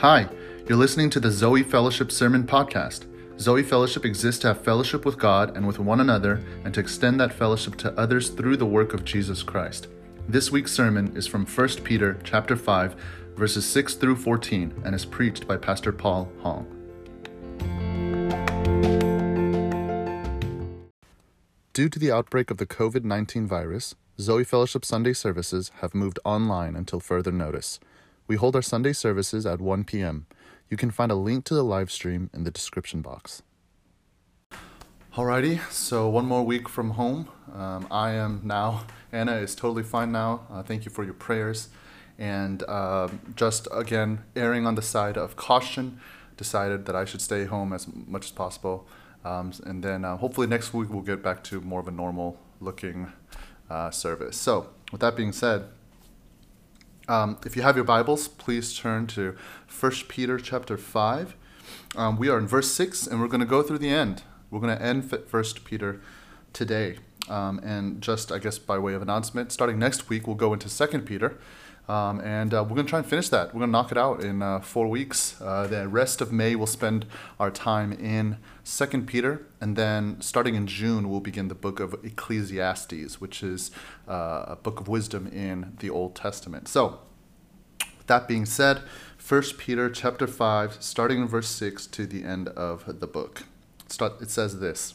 Hi, you're listening to the Zoe Fellowship Sermon Podcast. Zoe Fellowship exists to have fellowship with God and with one another and to extend that fellowship to others through the work of Jesus Christ. This week's sermon is from 1 Peter chapter 5 verses 6 through 14 and is preached by Pastor Paul Hong. Due to the outbreak of the COVID 19 virus, Zoe Fellowship Sunday services have moved online until further notice. We hold our Sunday services at 1 p.m. You can find a link to the live stream in the description box. Alrighty, so one more week from home. Um, I am now, Anna is totally fine now. Uh, thank you for your prayers. And uh, just again, erring on the side of caution, decided that I should stay home as much as possible. Um, and then uh, hopefully next week we'll get back to more of a normal looking uh, service. So, with that being said, um, if you have your Bibles, please turn to 1 Peter chapter 5. Um, we are in verse 6, and we're going to go through the end. We're going to end 1 Peter today. Um, and just, I guess, by way of announcement, starting next week, we'll go into 2 Peter. Um, and uh, we're going to try and finish that. We're going to knock it out in uh, four weeks. Uh, the rest of May, we'll spend our time in Second Peter, and then starting in June, we'll begin the book of Ecclesiastes, which is uh, a book of wisdom in the Old Testament. So, with that being said, First Peter chapter five, starting in verse six to the end of the book, it says this.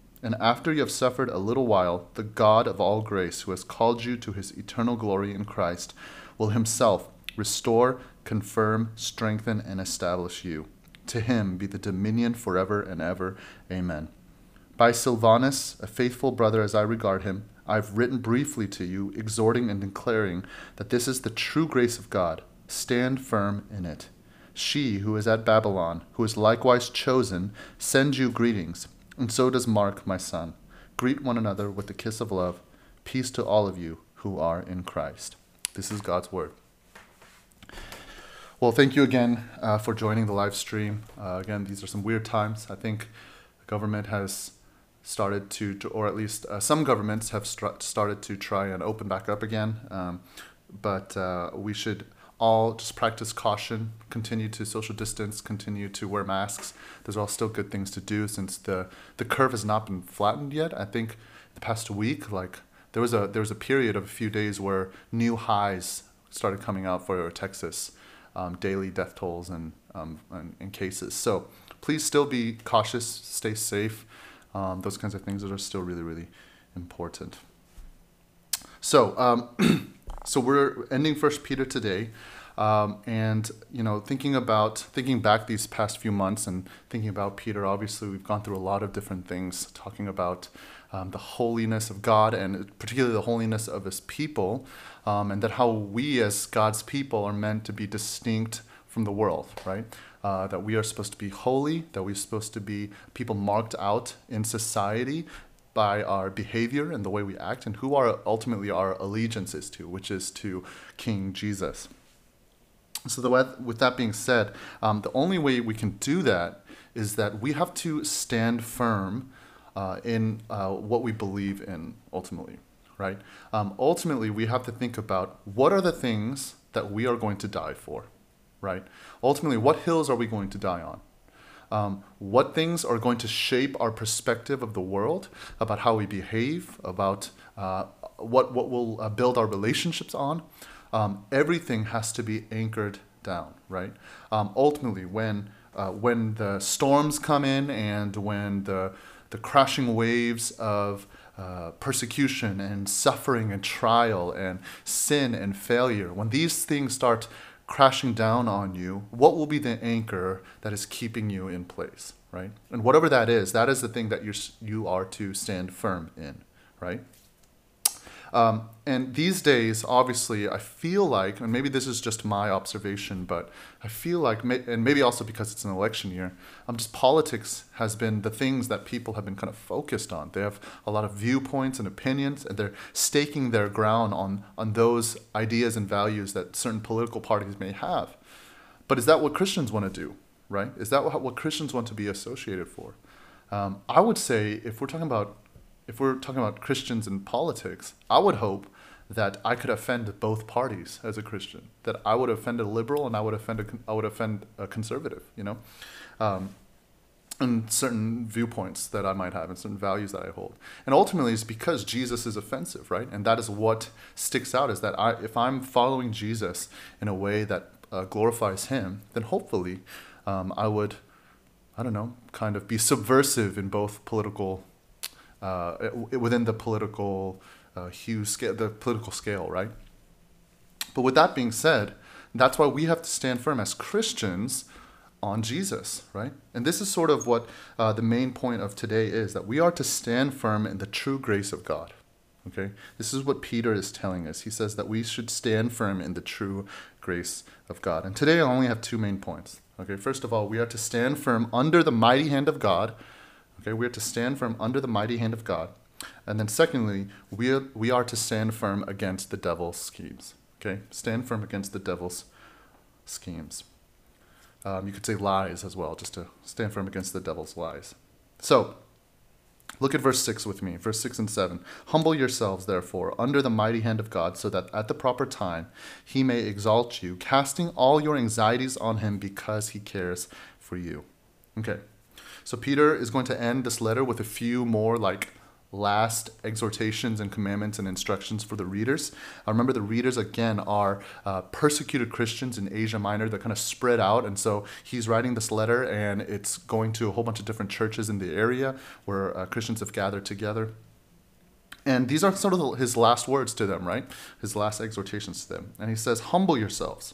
And after you have suffered a little while, the God of all grace, who has called you to his eternal glory in Christ, will himself restore, confirm, strengthen, and establish you. To him be the dominion forever and ever. Amen. By Silvanus, a faithful brother as I regard him, I have written briefly to you, exhorting and declaring that this is the true grace of God. Stand firm in it. She who is at Babylon, who is likewise chosen, sends you greetings and so does Mark, my son. Greet one another with the kiss of love. Peace to all of you who are in Christ. This is God's word. Well, thank you again uh, for joining the live stream. Uh, again, these are some weird times. I think the government has started to, or at least uh, some governments have started to try and open back up again. Um, but uh, we should all just practice caution, continue to social distance, continue to wear masks. Those are all still good things to do since the the curve has not been flattened yet. I think the past week, like there was a there was a period of a few days where new highs started coming out for Texas, um, daily death tolls and, um, and, and cases. So please still be cautious, stay safe. Um, those kinds of things that are still really really important. So. So we're ending First Peter today, um, and you know, thinking about thinking back these past few months and thinking about Peter. Obviously, we've gone through a lot of different things, talking about um, the holiness of God and particularly the holiness of His people, um, and that how we as God's people are meant to be distinct from the world, right? Uh, that we are supposed to be holy, that we're supposed to be people marked out in society by our behavior and the way we act, and who our ultimately our allegiance is to, which is to King Jesus. So, the, with that being said, um, the only way we can do that is that we have to stand firm uh, in uh, what we believe in ultimately, right? Um, ultimately, we have to think about what are the things that we are going to die for, right? Ultimately, what hills are we going to die on? Um, what things are going to shape our perspective of the world, about how we behave, about uh, what, what will uh, build our relationships on. Um, everything has to be anchored down, right? Um, ultimately, when, uh, when the storms come in and when the, the crashing waves of uh, persecution and suffering and trial and sin and failure, when these things start crashing down on you, what will be the anchor that is keeping you in place, right? And whatever that is, that is the thing that you're, you are to stand firm in, right? Um, and these days, obviously, I feel like, and maybe this is just my observation, but I feel like, and maybe also because it's an election year, um, just politics has been the things that people have been kind of focused on. They have a lot of viewpoints and opinions, and they're staking their ground on, on those ideas and values that certain political parties may have. But is that what Christians want to do, right? Is that what, what Christians want to be associated for? Um, I would say if we're talking about if we're talking about Christians in politics, I would hope that I could offend both parties as a Christian. That I would offend a liberal and I would offend a, I would offend a conservative. You know, um, and certain viewpoints that I might have and certain values that I hold. And ultimately, it's because Jesus is offensive, right? And that is what sticks out is that I, if I'm following Jesus in a way that uh, glorifies Him, then hopefully um, I would, I don't know, kind of be subversive in both political uh, within the political uh, hue scale, the political scale, right? But with that being said, that's why we have to stand firm as Christians on Jesus, right? And this is sort of what uh, the main point of today is that we are to stand firm in the true grace of God. Okay? This is what Peter is telling us. He says that we should stand firm in the true grace of God. And today I only have two main points. Okay? First of all, we are to stand firm under the mighty hand of God Okay, we are to stand firm under the mighty hand of God. And then secondly, we are, we are to stand firm against the devil's schemes. Okay, stand firm against the devil's schemes. Um, you could say lies as well, just to stand firm against the devil's lies. So, look at verse 6 with me, verse 6 and 7. Humble yourselves, therefore, under the mighty hand of God, so that at the proper time he may exalt you, casting all your anxieties on him because he cares for you. Okay, so Peter is going to end this letter with a few more like last exhortations and commandments and instructions for the readers. Uh, remember, the readers again are uh, persecuted Christians in Asia Minor. They're kind of spread out, and so he's writing this letter, and it's going to a whole bunch of different churches in the area where uh, Christians have gathered together. And these are sort of his last words to them, right? His last exhortations to them. And he says, Humble yourselves.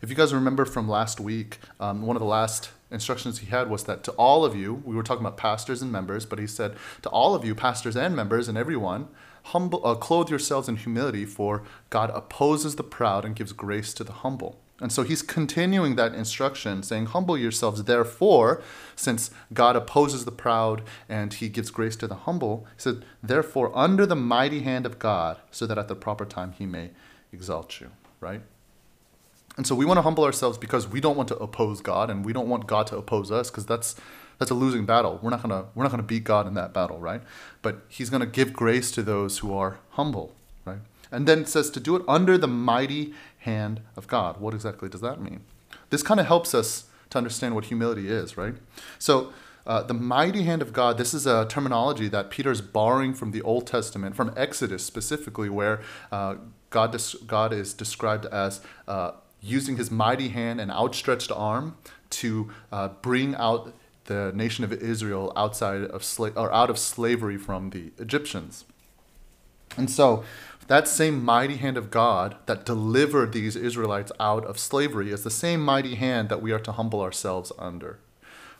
If you guys remember from last week, um, one of the last instructions he had was that to all of you, we were talking about pastors and members, but he said, to all of you, pastors and members, and everyone, humble, uh, clothe yourselves in humility, for God opposes the proud and gives grace to the humble. And so he's continuing that instruction, saying, Humble yourselves, therefore, since God opposes the proud and he gives grace to the humble. He said, Therefore, under the mighty hand of God, so that at the proper time he may exalt you, right? And so we want to humble ourselves because we don't want to oppose God and we don't want God to oppose us because that's that's a losing battle. We're not gonna we're not gonna beat God in that battle, right? But He's gonna give grace to those who are humble, right? And then it says to do it under the mighty hand of God. What exactly does that mean? This kind of helps us to understand what humility is, right? So uh, the mighty hand of God, this is a terminology that Peter is borrowing from the Old Testament, from Exodus specifically, where uh, God, God is described as uh, using his mighty hand and outstretched arm to uh, bring out the nation of Israel outside of sla- or out of slavery from the Egyptians. And so, that same mighty hand of God that delivered these Israelites out of slavery is the same mighty hand that we are to humble ourselves under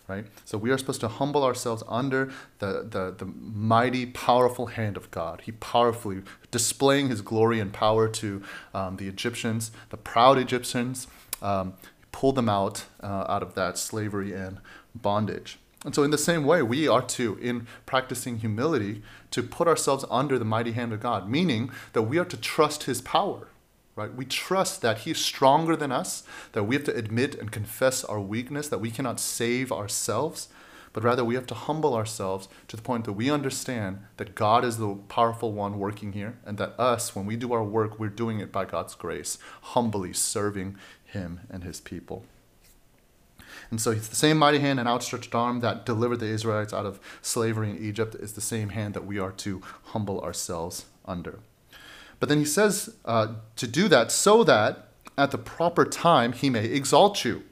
right? So we are supposed to humble ourselves under the, the, the mighty, powerful hand of God. He powerfully displaying his glory and power to um, the Egyptians, the proud Egyptians, um, pulled them out uh, out of that slavery and bondage. And so, in the same way, we are to, in practicing humility, to put ourselves under the mighty hand of God, meaning that we are to trust his power right? We trust that He's stronger than us, that we have to admit and confess our weakness, that we cannot save ourselves, but rather we have to humble ourselves to the point that we understand that God is the powerful one working here, and that us, when we do our work, we're doing it by God's grace, humbly serving Him and His people. And so it's the same mighty hand and outstretched arm that delivered the Israelites out of slavery in Egypt is the same hand that we are to humble ourselves under. But then he says uh, to do that so that at the proper time he may exalt you.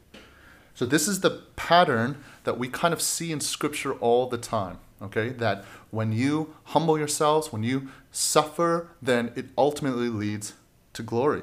So this is the pattern that we kind of see in Scripture all the time. Okay, that when you humble yourselves, when you suffer, then it ultimately leads to glory.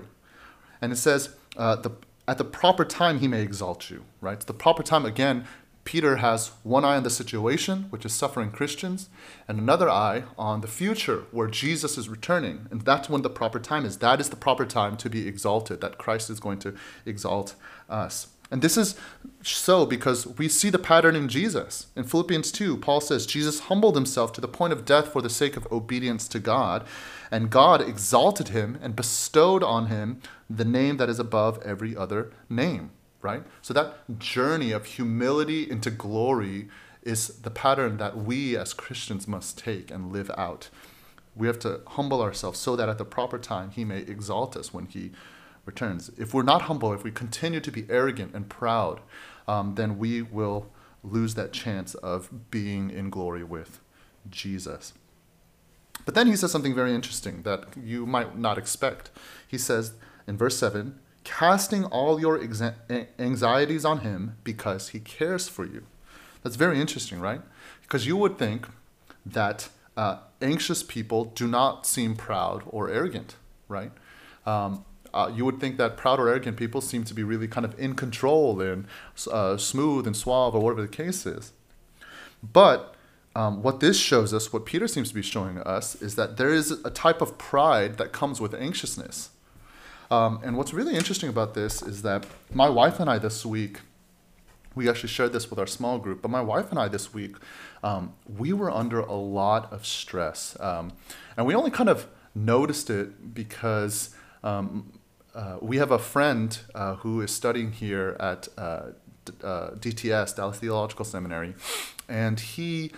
And it says, uh, the, at the proper time he may exalt you, right? The proper time, again, Peter has one eye on the situation, which is suffering Christians, and another eye on the future, where Jesus is returning. And that's when the proper time is. That is the proper time to be exalted, that Christ is going to exalt us. And this is so because we see the pattern in Jesus. In Philippians 2, Paul says, Jesus humbled himself to the point of death for the sake of obedience to God, and God exalted him and bestowed on him the name that is above every other name right? So that journey of humility into glory is the pattern that we as Christians must take and live out. We have to humble ourselves so that at the proper time he may exalt us when he returns. If we're not humble, if we continue to be arrogant and proud, um, then we will lose that chance of being in glory with Jesus. But then he says something very interesting that you might not expect. He says in verse 7 casting all your anxieties on him because he cares for you. That's very interesting, right? Because you would think that uh, anxious people do not seem proud or arrogant, right? Um, uh, you would think that proud or arrogant people seem to be really kind of in control and uh, smooth and suave or whatever the case is. But um, what this shows us, what Peter seems to be showing us, is that there is a type of pride that comes with anxiousness. Um, and what's really interesting about this is that my wife and I this week, we actually shared this with our small group, but my wife and I this week, um, we were under a lot of stress. Um, and we only kind of noticed it because um, uh, we have a friend uh, who is studying here at uh, uh DTS, Dallas Theological Seminary, and he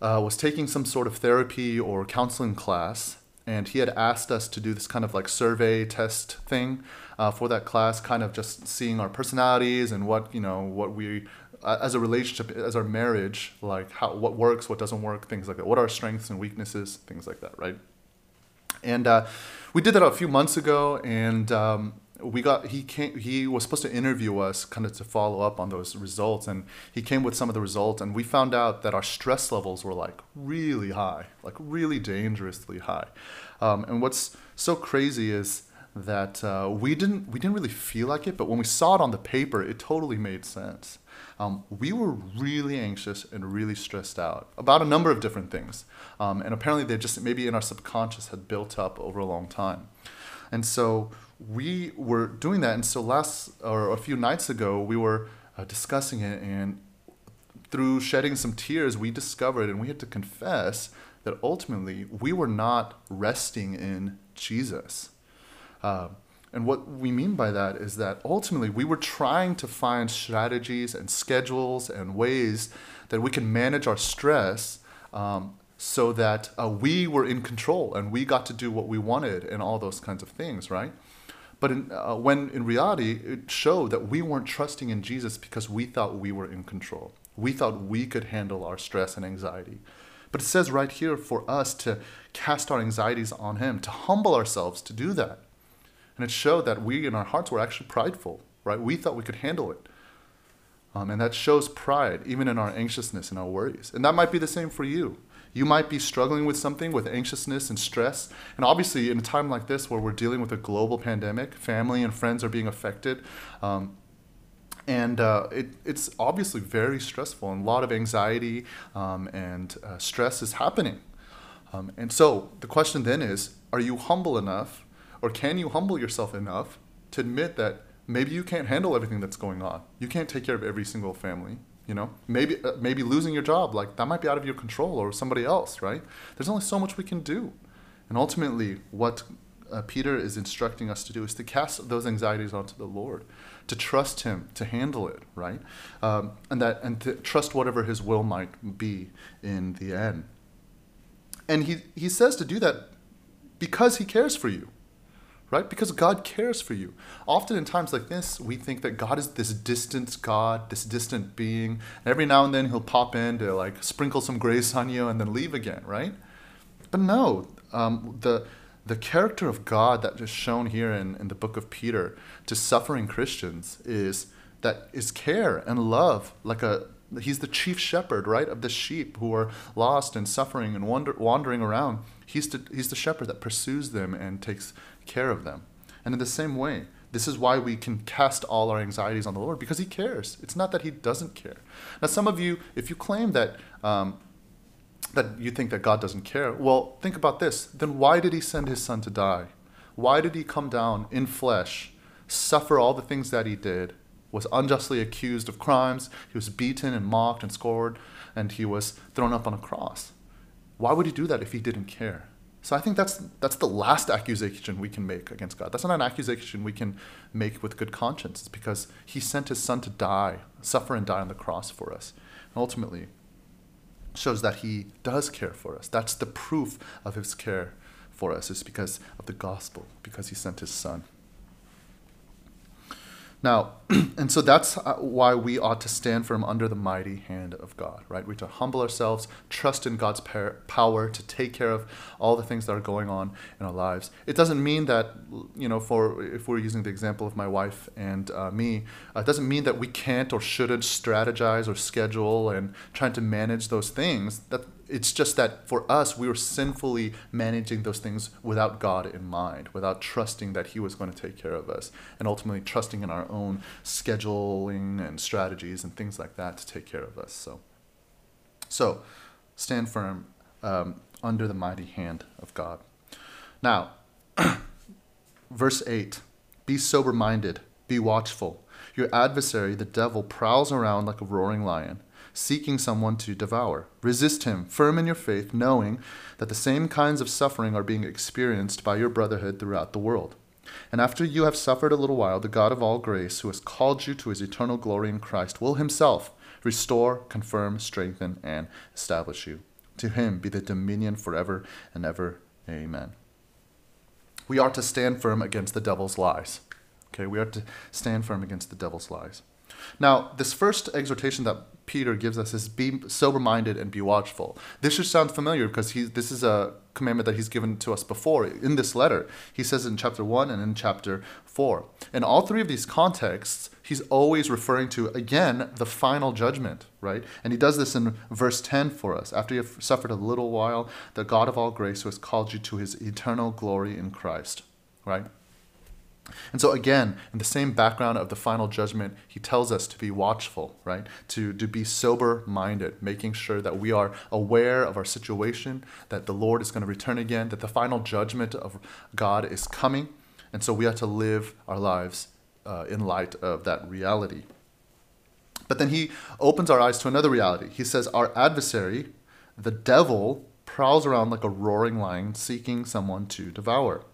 uh, was taking some sort of therapy or counseling class and he had asked us to do this kind of like survey test thing uh, for that class, kind of just seeing our personalities and what you know what we uh, as a relationship, as our marriage, like how what works, what doesn't work, things like that. What are our strengths and weaknesses, things like that, right? And uh, we did that a few months ago, and um, we got he came he was supposed to interview us kind of to follow up on those results and he came with some of the results and we found out that our stress levels were like really high like really dangerously high. Um, and what's so crazy is that uh, we didn't we didn't really feel like it but when we saw it on the paper it totally made sense. Um, we were really anxious and really stressed out about a number of different things um, and apparently they just maybe in our subconscious had built up over a long time. And so we were doing that. And so last or a few nights ago, we were uh, discussing it, and through shedding some tears, we discovered and we had to confess that ultimately we were not resting in Jesus. Uh, and what we mean by that is that ultimately we were trying to find strategies and schedules and ways that we can manage our stress um, so that uh, we were in control and we got to do what we wanted and all those kinds of things, right? But in, uh, when in reality, it showed that we weren't trusting in Jesus because we thought we were in control. We thought we could handle our stress and anxiety. But it says right here for us to cast our anxieties on Him, to humble ourselves to do that. And it showed that we in our hearts were actually prideful, right? We thought we could handle it. Um, and that shows pride, even in our anxiousness and our worries. And that might be the same for you. You might be struggling with something, with anxiousness and stress. And obviously, in a time like this where we're dealing with a global pandemic, family and friends are being affected. Um, and uh, it, it's obviously very stressful, and a lot of anxiety um, and uh, stress is happening. Um, and so the question then is are you humble enough, or can you humble yourself enough to admit that maybe you can't handle everything that's going on? You can't take care of every single family you know? Maybe uh, maybe losing your job like that might be out of your control or somebody else right? There's only so much we can do. And ultimately what uh, peter is instructing us to do is to cast those anxieties onto the lord to trust him to handle it right? Um, and that and to trust whatever his will might be in the end. And he he says to do that because he cares for you right? Because God cares for you. Often in times like this, we think that God is this distant God, this distant being. And every now and then he'll pop in to like sprinkle some grace on you and then leave again, right? But no, um, the the character of God that is shown here in, in the book of Peter to suffering Christians is that is care and love, like a he's the chief shepherd, right, of the sheep who are lost and suffering and wander, wandering around. He's the, he's the shepherd that pursues them and takes care of them. And in the same way, This is why we can cast all our anxieties on the Lord because He cares. It's not that He doesn't care. Now, some of you, if you claim that um, that you think that God doesn't care, well, think about this. Then why did He send His Son to die? Why did He come down in flesh, suffer all the things that He did, was unjustly accused of crimes, He was beaten and mocked and scored, and He was thrown up on a cross? Why would He do that if He didn't care? So I think that's that's the last accusation we can make against God. That's not an accusation we can make with good conscience. It's because He sent His Son to die, suffer and die on the cross for us, and ultimately shows that He does care for us. That's the proof of His care for us. Is because of the gospel, because He sent His Son. Now, and so that's uh, why we ought to stand firm under the mighty hand of God, right? We're to humble ourselves, trust in God's power to take care of all the things that are going on in our lives. It doesn't mean that, you know, for if we're using the example of my wife and uh, me, uh, it doesn't mean that we can't or shouldn't strategize or schedule and trying to manage those things. That it's just that for us, we were sinfully managing those things without God in mind, without trusting that He was going to take care of us, and ultimately trusting in our own scheduling and strategies and things like that to take care of us. So, so stand firm um, under the mighty hand of God. Now, verse 8 Be sober minded, be watchful. Your adversary, the devil, prowls around like a roaring lion seeking someone to devour. Resist him, firm in your faith, knowing that the same kinds of suffering are being experienced by your brotherhood throughout the world. And after you have suffered a little while, the God of all grace, who has called you to his eternal glory in Christ, will himself restore, confirm, strengthen, and establish you. To him be the dominion forever and ever. Amen. We are to stand firm against the devil's lies. Okay, we are to stand firm against the devil's lies. Now, this first exhortation that Peter gives us is be sober minded and be watchful. This should sound familiar because he, this is a commandment that he's given to us before in this letter. He says in chapter 1 and in chapter 4. In all three of these contexts, he's always referring to, again, the final judgment, right? And he does this in verse 10 for us. After you have suffered a little while, the God of all grace who has called you to his eternal glory in Christ, right? And so, again, in the same background of the final judgment, he tells us to be watchful, right? To, to be sober minded, making sure that we are aware of our situation, that the Lord is going to return again, that the final judgment of God is coming. And so we have to live our lives uh, in light of that reality. But then he opens our eyes to another reality. He says, Our adversary, the devil, prowls around like a roaring lion seeking someone to devour.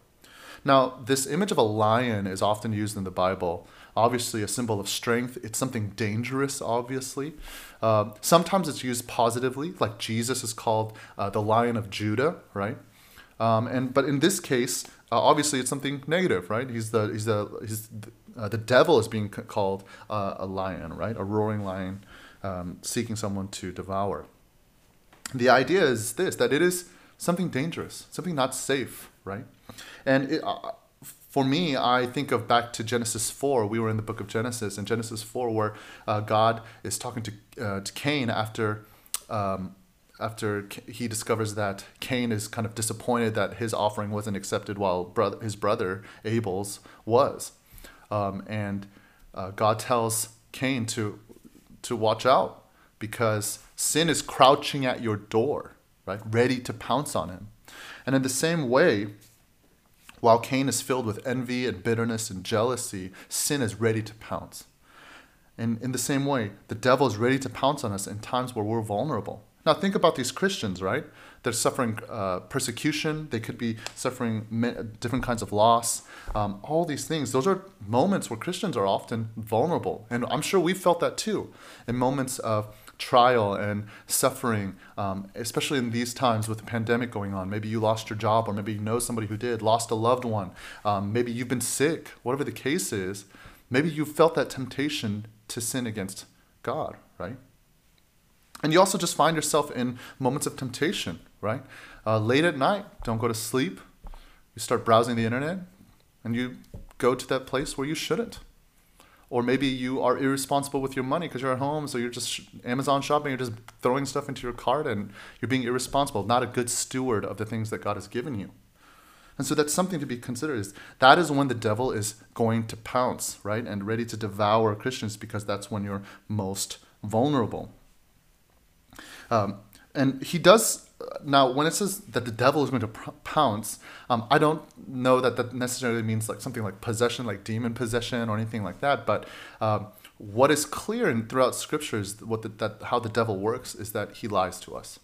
Now, this image of a lion is often used in the Bible. Obviously, a symbol of strength. It's something dangerous, obviously. Uh, sometimes it's used positively, like Jesus is called uh, the Lion of Judah, right? Um, and but in this case, uh, obviously, it's something negative, right? He's the he's the he's uh, the devil is being called uh, a lion, right? A roaring lion, um, seeking someone to devour. The idea is this: that it is something dangerous, something not safe, right? And it, uh, for me, I think of back to Genesis 4. We were in the book of Genesis, in Genesis 4, where uh, God is talking to, uh, to Cain after, um, after he discovers that Cain is kind of disappointed that his offering wasn't accepted while brother, his brother Abel's was. Um, and uh, God tells Cain to, to watch out because sin is crouching at your door, right? Ready to pounce on him. And in the same way, while Cain is filled with envy and bitterness and jealousy, sin is ready to pounce. And in the same way, the devil is ready to pounce on us in times where we're vulnerable. Now, think about these Christians, right? They're suffering uh, persecution. They could be suffering different kinds of loss. Um, all these things. Those are moments where Christians are often vulnerable. And I'm sure we've felt that too in moments of trial and suffering, um, especially in these times with the pandemic going on. Maybe you lost your job, or maybe you know somebody who did, lost a loved one. Um, maybe you've been sick, whatever the case is. Maybe you felt that temptation to sin against God, right? And you also just find yourself in moments of temptation, right? Uh, late at night, don't go to sleep. You start browsing the internet, and you go to that place where you shouldn't or maybe you are irresponsible with your money because you're at home so you're just amazon shopping you're just throwing stuff into your cart and you're being irresponsible not a good steward of the things that god has given you And so that's something to be considered. Is that is when the devil is going to pounce, right, and ready to devour Christians because that's when you're most vulnerable. Um, and he does now when it says that the devil is going to pounce. Um, I don't know that that necessarily means like something like possession, like demon possession or anything like that. But um, what is clear in throughout scriptures, what the, that how the devil works is that he lies to us,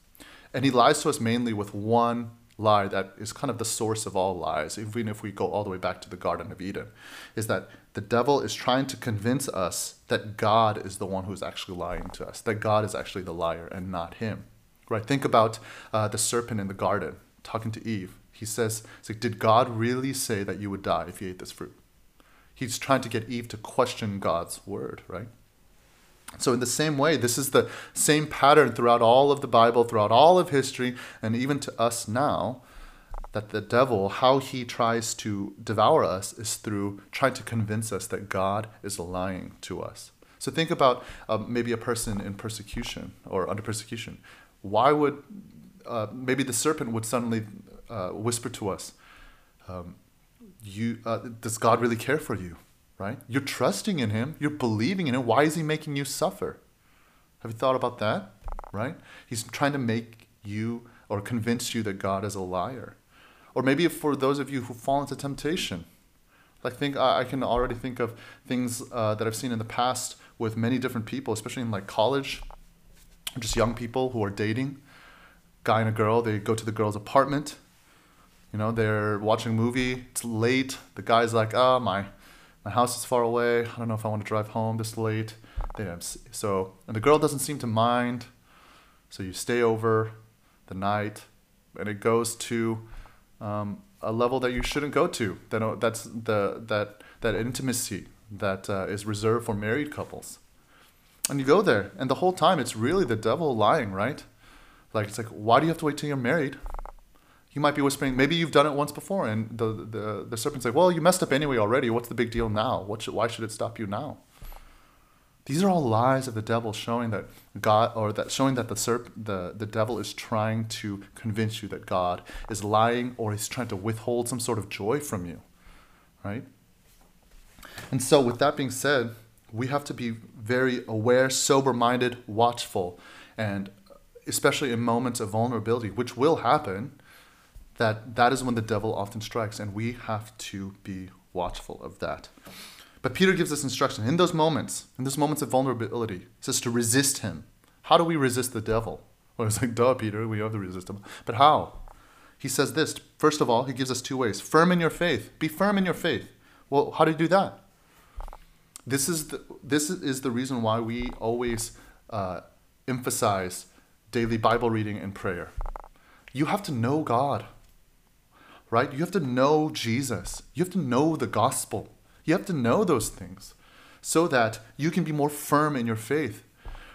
and he lies to us mainly with one lie that is kind of the source of all lies, even if we go all the way back to the Garden of Eden, is that the devil is trying to convince us that God is the one who's actually lying to us, that God is actually the liar and not him. Right? Think about uh, the serpent in the garden talking to Eve. He says, like, Did God really say that you would die if you ate this fruit? He's trying to get Eve to question God's word, right? So, in the same way, this is the same pattern throughout all of the Bible, throughout all of history, and even to us now, that the devil, how he tries to devour us, is through trying to convince us that God is lying to us. So, think about uh, maybe a person in persecution or under persecution. Why would uh, maybe the serpent would suddenly uh, whisper to us, um, "You uh, does God really care for you?" right? You're trusting in Him, you're believing in Him. Why is He making you suffer? Have you thought about that? Right? He's trying to make you or convince you that God is a liar. Or maybe for those of you who fall into temptation, like think I can already think of things uh, that I've seen in the past with many different people, especially in like college, just young people who are dating, guy and a girl. They go to the girl's apartment. You know, they're watching a movie. It's late. The guy's like, "Oh, my my house is far away. I don't know if I want to drive home this late. So, and the girl doesn't seem to mind. So you stay over the night, and it goes to um, a level that you shouldn't go to. That that's the that that intimacy that uh, is reserved for married couples. And you go there, and the whole time it's really the devil lying, right? Like it's like, why do you have to wait till you're married? you might be whispering, maybe you've done it once before, and the, the, the serpent's like, well, you messed up anyway already. What's the big deal now? What should, why should it stop you now? These are all lies of the devil showing that God, or that showing that the, serp, the, the devil is trying to convince you that God is lying or he's trying to withhold some sort of joy from you, right? And so, with that being said, we have to be very aware, sober minded, watchful, and especially in moments of vulnerability, which will happen that that is when the devil often strikes, and we have to be watchful of that. But Peter gives us instruction in those moments, in those moments of vulnerability, he says to resist him. How do we resist the devil? Well, it's like, duh, Peter, we have to resist him. But how? He says this. First of all, he gives us two ways. Firm in your faith. Be firm in your faith. Well, how do you do that? This is the, this is the reason why we always uh, emphasize daily Bible reading and prayer. You have to know God right? You have to know Jesus. You have to know the gospel. You have to know those things so that you can be more firm in your faith.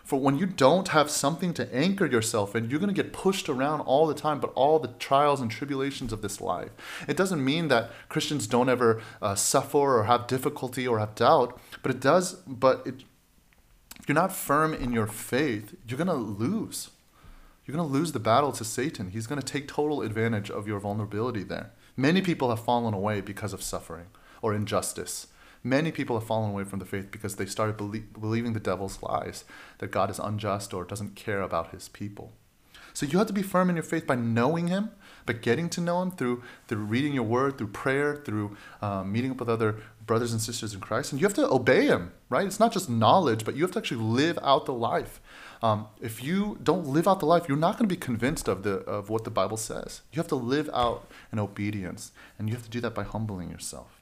For when you don't have something to anchor yourself in, you're going to get pushed around all the time, but all the trials and tribulations of this life. It doesn't mean that Christians don't ever uh, suffer or have difficulty or have doubt, but it does, but it, if you're not firm in your faith, you're going to lose. You're going to lose the battle to Satan. He's going to take total advantage of your vulnerability there. Many people have fallen away because of suffering or injustice. Many people have fallen away from the faith because they started belie- believing the devil's lies that God is unjust or doesn't care about his people. So you have to be firm in your faith by knowing Him, by getting to know Him through through reading your Word, through prayer, through um, meeting up with other brothers and sisters in Christ, and you have to obey Him. Right? It's not just knowledge, but you have to actually live out the life. Um, if you don't live out the life, you're not going to be convinced of the of what the Bible says. You have to live out in obedience, and you have to do that by humbling yourself.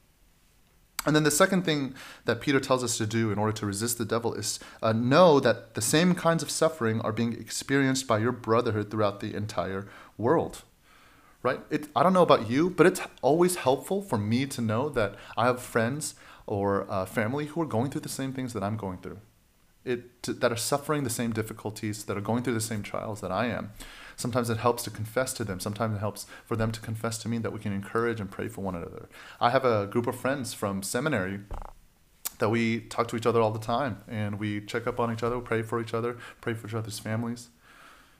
And then the second thing that Peter tells us to do in order to resist the devil is uh, know that the same kinds of suffering are being experienced by your brotherhood throughout the entire world. Right? It, I don't know about you, but it's always helpful for me to know that I have friends or uh, family who are going through the same things that I'm going through. It, that are suffering the same difficulties, that are going through the same trials that I am. Sometimes it helps to confess to them. Sometimes it helps for them to confess to me that we can encourage and pray for one another. I have a group of friends from seminary that we talk to each other all the time and we check up on each other, pray for each other, pray for each other's families.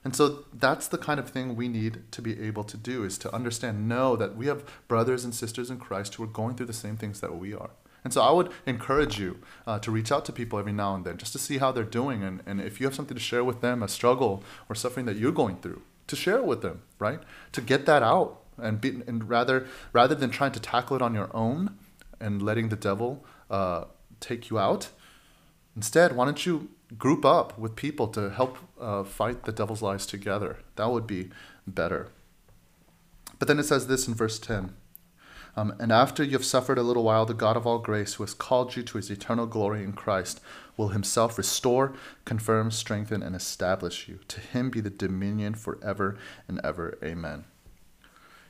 And so that's the kind of thing we need to be able to do is to understand, know that we have brothers and sisters in Christ who are going through the same things that we are. And so I would encourage you uh, to reach out to people every now and then just to see how they're doing. And, and if you have something to share with them, a struggle or suffering that you're going through, to share it with them, right? To get that out. And, be, and rather, rather than trying to tackle it on your own and letting the devil uh, take you out, instead, why don't you group up with people to help uh, fight the devil's lies together? That would be better. But then it says this in verse 10 um, and after you have suffered a little while, the God of all grace, who has called you to his eternal glory in Christ, will himself restore, confirm, strengthen, and establish you. To him be the dominion forever and ever. Amen.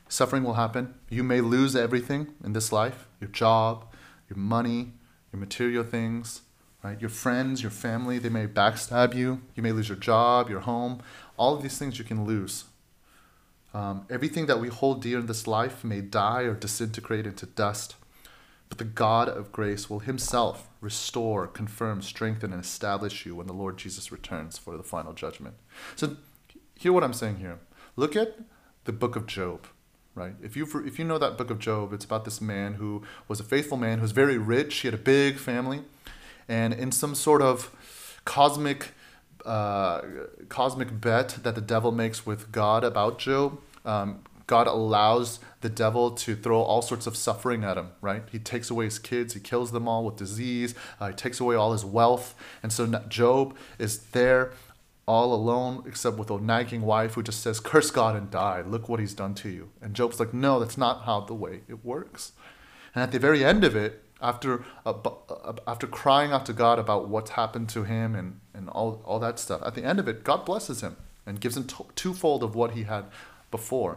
Suffering will happen. You may lose everything in this life your job, your money, your material things, right? Your friends, your family, they may backstab you. You may lose your job, your home. All of these things you can lose. Um, everything that we hold dear in this life may die or disintegrate into dust, but the God of grace will himself restore, confirm, strengthen, and establish you when the Lord Jesus returns for the final judgment. So, hear what I'm saying here. Look at the book of Job, right? If you if you know that book of Job, it's about this man who was a faithful man who was very rich. He had a big family, and in some sort of cosmic uh, cosmic bet that the devil makes with God about Job, um, God allows the devil to throw all sorts of suffering at him, right? He takes away his kids, he kills them all with disease, uh, he takes away all his wealth. And so Job is there all alone, except with a nagging wife who just says, Curse God and die. Look what he's done to you. And Job's like, No, that's not how the way it works. And at the very end of it, after uh, after crying out to God about what's happened to him and, and all, all that stuff, at the end of it, God blesses him and gives him twofold of what he had before.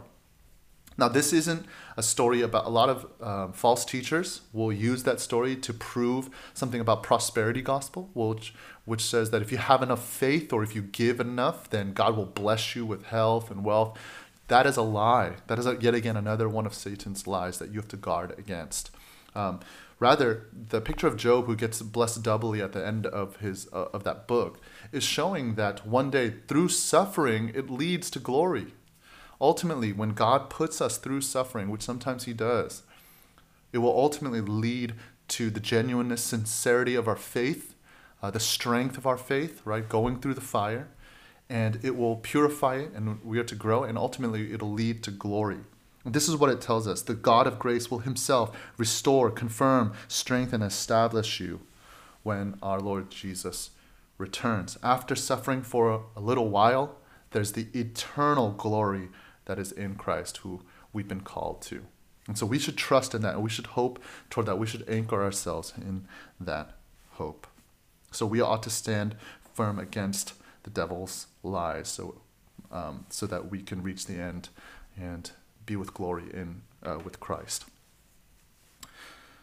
Now, this isn't a story about a lot of um, false teachers will use that story to prove something about prosperity gospel, which which says that if you have enough faith or if you give enough, then God will bless you with health and wealth. That is a lie. That is a, yet again another one of Satan's lies that you have to guard against. Um, rather, the picture of Job, who gets blessed doubly at the end of his uh, of that book, is showing that one day through suffering it leads to glory ultimately, when God puts us through suffering, which sometimes He does, it will ultimately lead to the genuineness, sincerity of our faith, uh, the strength of our faith, right? Going through the fire. And it will purify it, and we are to grow, and ultimately it'll lead to glory. And this is what it tells us the God of grace will Himself restore, confirm, strengthen, establish you when our Lord Jesus returns. After suffering for a little while, there's the eternal glory that is in Christ who we've been called to. And so we should trust in that and we should hope toward that. We should anchor ourselves in that hope. So we ought to stand firm against the devil's lies so, um, so that we can reach the end and be with glory in uh, with Christ.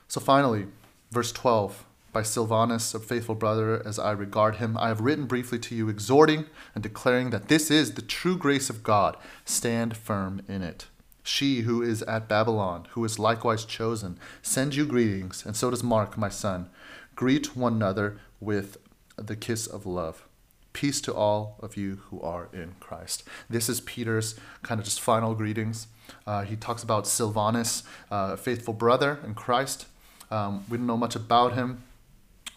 So finally, verse 12 by Silvanus, a faithful brother, as I regard him, I have written briefly to you, exhorting and declaring that this is the true grace of God. Stand firm in it. She who is at Babylon, who is likewise chosen, sends you greetings, and so does Mark, my son. Greet one another with the kiss of love. Peace to all of you who are in Christ. This is Peter's kind of just final greetings. Uh, he talks about Silvanus, uh, a faithful brother in Christ. Um, we don't know much about him.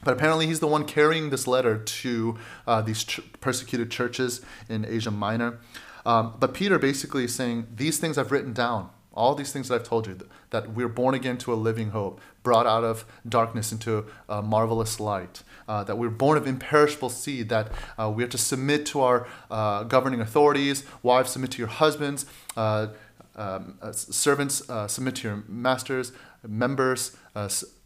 But apparently, he's the one carrying this letter to uh, these ch- persecuted churches in Asia Minor. Um, but Peter basically is saying, These things I've written down, all these things that I've told you, that we're born again to a living hope, brought out of darkness into a marvelous light, uh, that we're born of imperishable seed, that uh, we are to submit to our uh, governing authorities, wives submit to your husbands, uh, um, uh, servants submit to your masters, members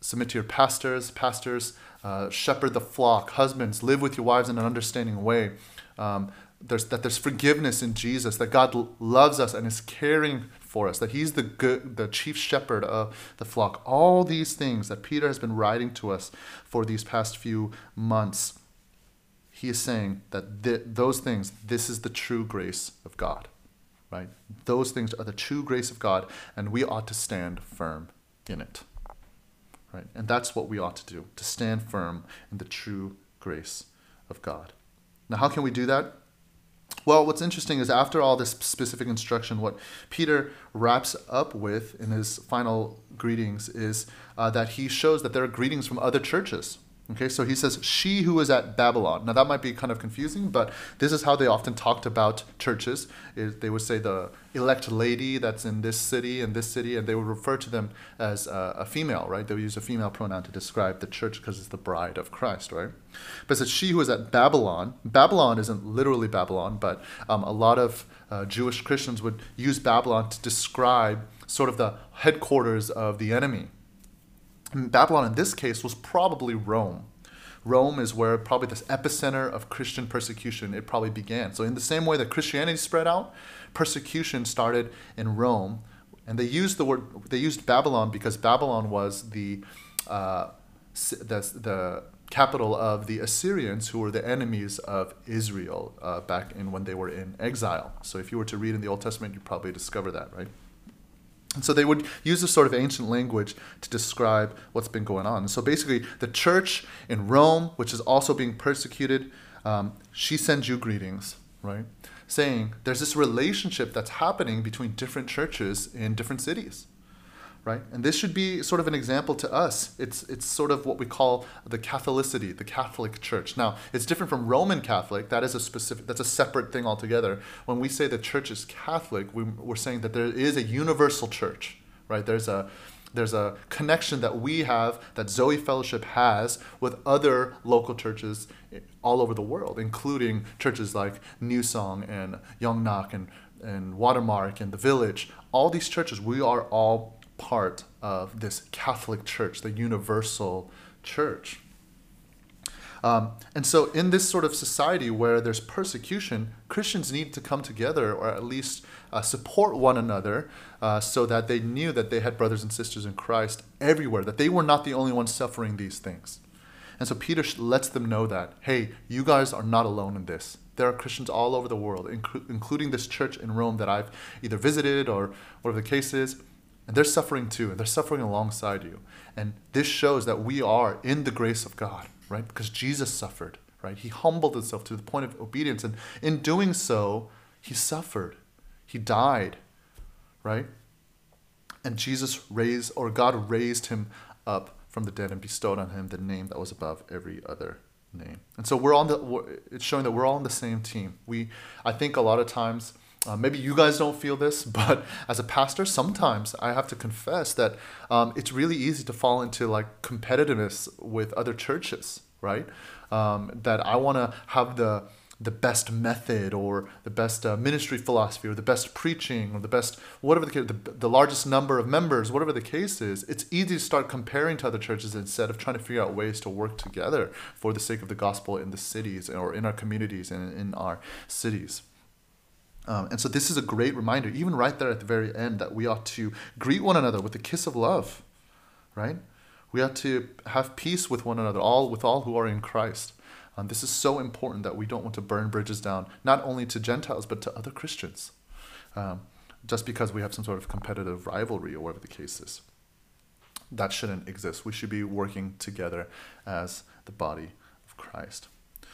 submit to your pastors, pastors uh, shepherd the flock. Husbands, live with your wives in an understanding way. Um, there's, that there's forgiveness in Jesus, that God loves us and is caring for us, that He's the good, the chief shepherd of the flock. All these things that Peter has been writing to us for these past few months, he is saying that th- those things, this is the true grace of God, right? Those things are the true grace of God, and we ought to stand firm in it. Right? And that's what we ought to do, to stand firm in the true grace of God. Now, how can we do that? Well, what's interesting is after all this specific instruction, what Peter wraps up with in his final greetings is uh, that he shows that there are greetings from other churches. Okay, so he says, She who is at Babylon. Now, that might be kind of confusing, but this is how they often talked about churches. Is they would say the elect lady that's in this city and this city, and they would refer to them as a, a female, right? They would use a female pronoun to describe the church because it's the bride of Christ, right? But it says, She who is at Babylon. Babylon isn't literally Babylon, but um, a lot of uh, Jewish Christians would use Babylon to describe sort of the headquarters of the enemy Babylon in this case was probably Rome. Rome is where probably this epicenter of Christian persecution it probably began. So in the same way that Christianity spread out, persecution started in Rome, and they used the word they used Babylon because Babylon was the uh, the, the capital of the Assyrians, who were the enemies of Israel uh, back in when they were in exile. So if you were to read in the Old Testament, you'd probably discover that, right? And so they would use this sort of ancient language to describe what's been going on. And so basically, the church in Rome, which is also being persecuted, um, she sends you greetings, right? Saying there's this relationship that's happening between different churches in different cities right? And this should be sort of an example to us. It's it's sort of what we call the Catholicity, the Catholic Church. Now, it's different from Roman Catholic. That is a specific. That's a separate thing altogether. When we say the church is Catholic, we, we're saying that there is a universal church, right? There's a there's a connection that we have that Zoe Fellowship has with other local churches all over the world, including churches like New Song and Yongnak and and Watermark and the Village. All these churches, we are all part of this Catholic Church, the universal church. Um, and so, in this sort of society where there's persecution, Christians need to come together or at least uh, support one another uh, so that they knew that they had brothers and sisters in Christ everywhere, that they were not the only ones suffering these things. And so, Peter lets them know that, hey, you guys are not alone in this. There are Christians all over the world, inc- including this church in Rome that I've either visited or whatever the case is and they're suffering too, and they're suffering alongside you. And this shows that we are in the grace of God, right? Because Jesus suffered, right? He humbled himself to the point of obedience. And in doing so, he suffered. He died, right? And Jesus raised, or God raised him up from the dead and bestowed on him the name that was above every other name. And so we're on the, it's showing that we're all on the same team. We, I think a lot of times, uh, maybe you guys don't feel this, but as a pastor, sometimes I have to confess that um, it's really easy to fall into like competitiveness with other churches, right? Um, that I want to have the the best method or the best uh, ministry philosophy or the best preaching or the best whatever the case, the, the largest number of members, whatever the case is, it's easy to start comparing to other churches instead of trying to figure out ways to work together for the sake of the gospel in the cities or in our communities and in our cities. Um, and so this is a great reminder, even right there at the very end, that we ought to greet one another with a kiss of love, right? We ought to have peace with one another, all with all who are in Christ. Um, this is so important that we don't want to burn bridges down, not only to Gentiles but to other Christians, um, just because we have some sort of competitive rivalry or whatever the case is. That shouldn't exist. We should be working together as the body of Christ.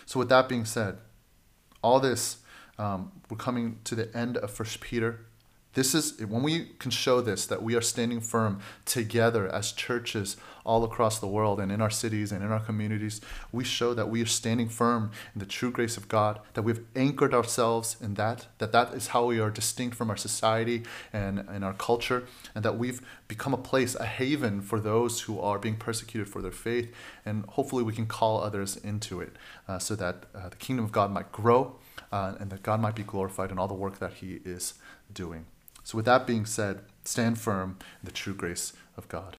So, with that being said, all this um, we're coming to the end of First Peter. This is when we can show this that we are standing firm together as churches all across the world and in our cities and in our communities. We show that we are standing firm in the true grace of God, that we've anchored ourselves in that, that that is how we are distinct from our society and, and our culture, and that we've become a place, a haven for those who are being persecuted for their faith. And hopefully we can call others into it uh, so that uh, the kingdom of God might grow uh, and that God might be glorified in all the work that He is doing. So, with that being said, stand firm in the true grace of God.